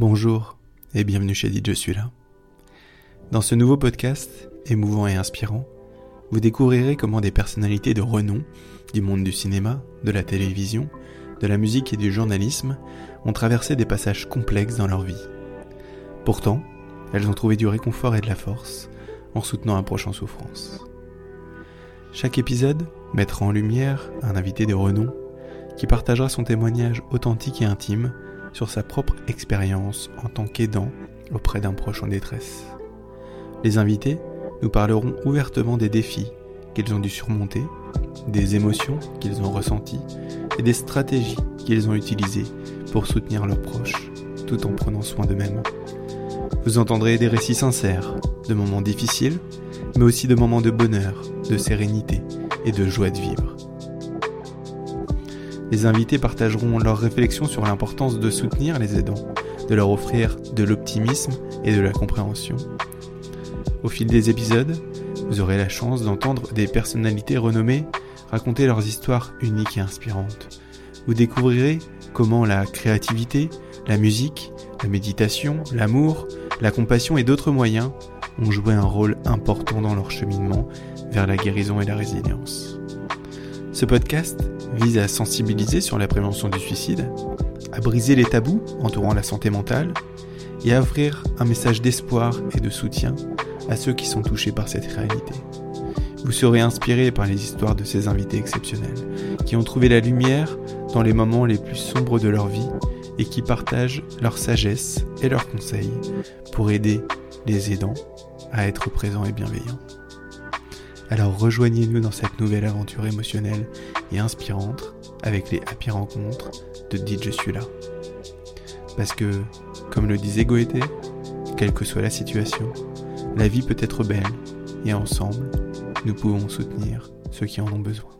Bonjour et bienvenue chez Dit Je suis là. Dans ce nouveau podcast, émouvant et inspirant, vous découvrirez comment des personnalités de renom du monde du cinéma, de la télévision, de la musique et du journalisme ont traversé des passages complexes dans leur vie. Pourtant, elles ont trouvé du réconfort et de la force en soutenant un proche en souffrance. Chaque épisode mettra en lumière un invité de renom qui partagera son témoignage authentique et intime sur sa propre expérience en tant qu'aidant auprès d'un proche en détresse. Les invités nous parleront ouvertement des défis qu'ils ont dû surmonter, des émotions qu'ils ont ressenties et des stratégies qu'ils ont utilisées pour soutenir leurs proches tout en prenant soin d'eux-mêmes. Vous entendrez des récits sincères, de moments difficiles, mais aussi de moments de bonheur, de sérénité et de joie de vivre. Les invités partageront leurs réflexions sur l'importance de soutenir les aidants, de leur offrir de l'optimisme et de la compréhension. Au fil des épisodes, vous aurez la chance d'entendre des personnalités renommées raconter leurs histoires uniques et inspirantes. Vous découvrirez comment la créativité, la musique, la méditation, l'amour, la compassion et d'autres moyens ont joué un rôle important dans leur cheminement vers la guérison et la résilience. Ce podcast vise à sensibiliser sur la prévention du suicide, à briser les tabous entourant la santé mentale et à offrir un message d'espoir et de soutien à ceux qui sont touchés par cette réalité. Vous serez inspiré par les histoires de ces invités exceptionnels, qui ont trouvé la lumière dans les moments les plus sombres de leur vie et qui partagent leur sagesse et leurs conseils pour aider les aidants à être présents et bienveillants. Alors rejoignez-nous dans cette nouvelle aventure émotionnelle et inspirante avec les happy rencontres de Dit Je suis là. Parce que, comme le disait Goethe, quelle que soit la situation, la vie peut être belle et ensemble, nous pouvons soutenir ceux qui en ont besoin.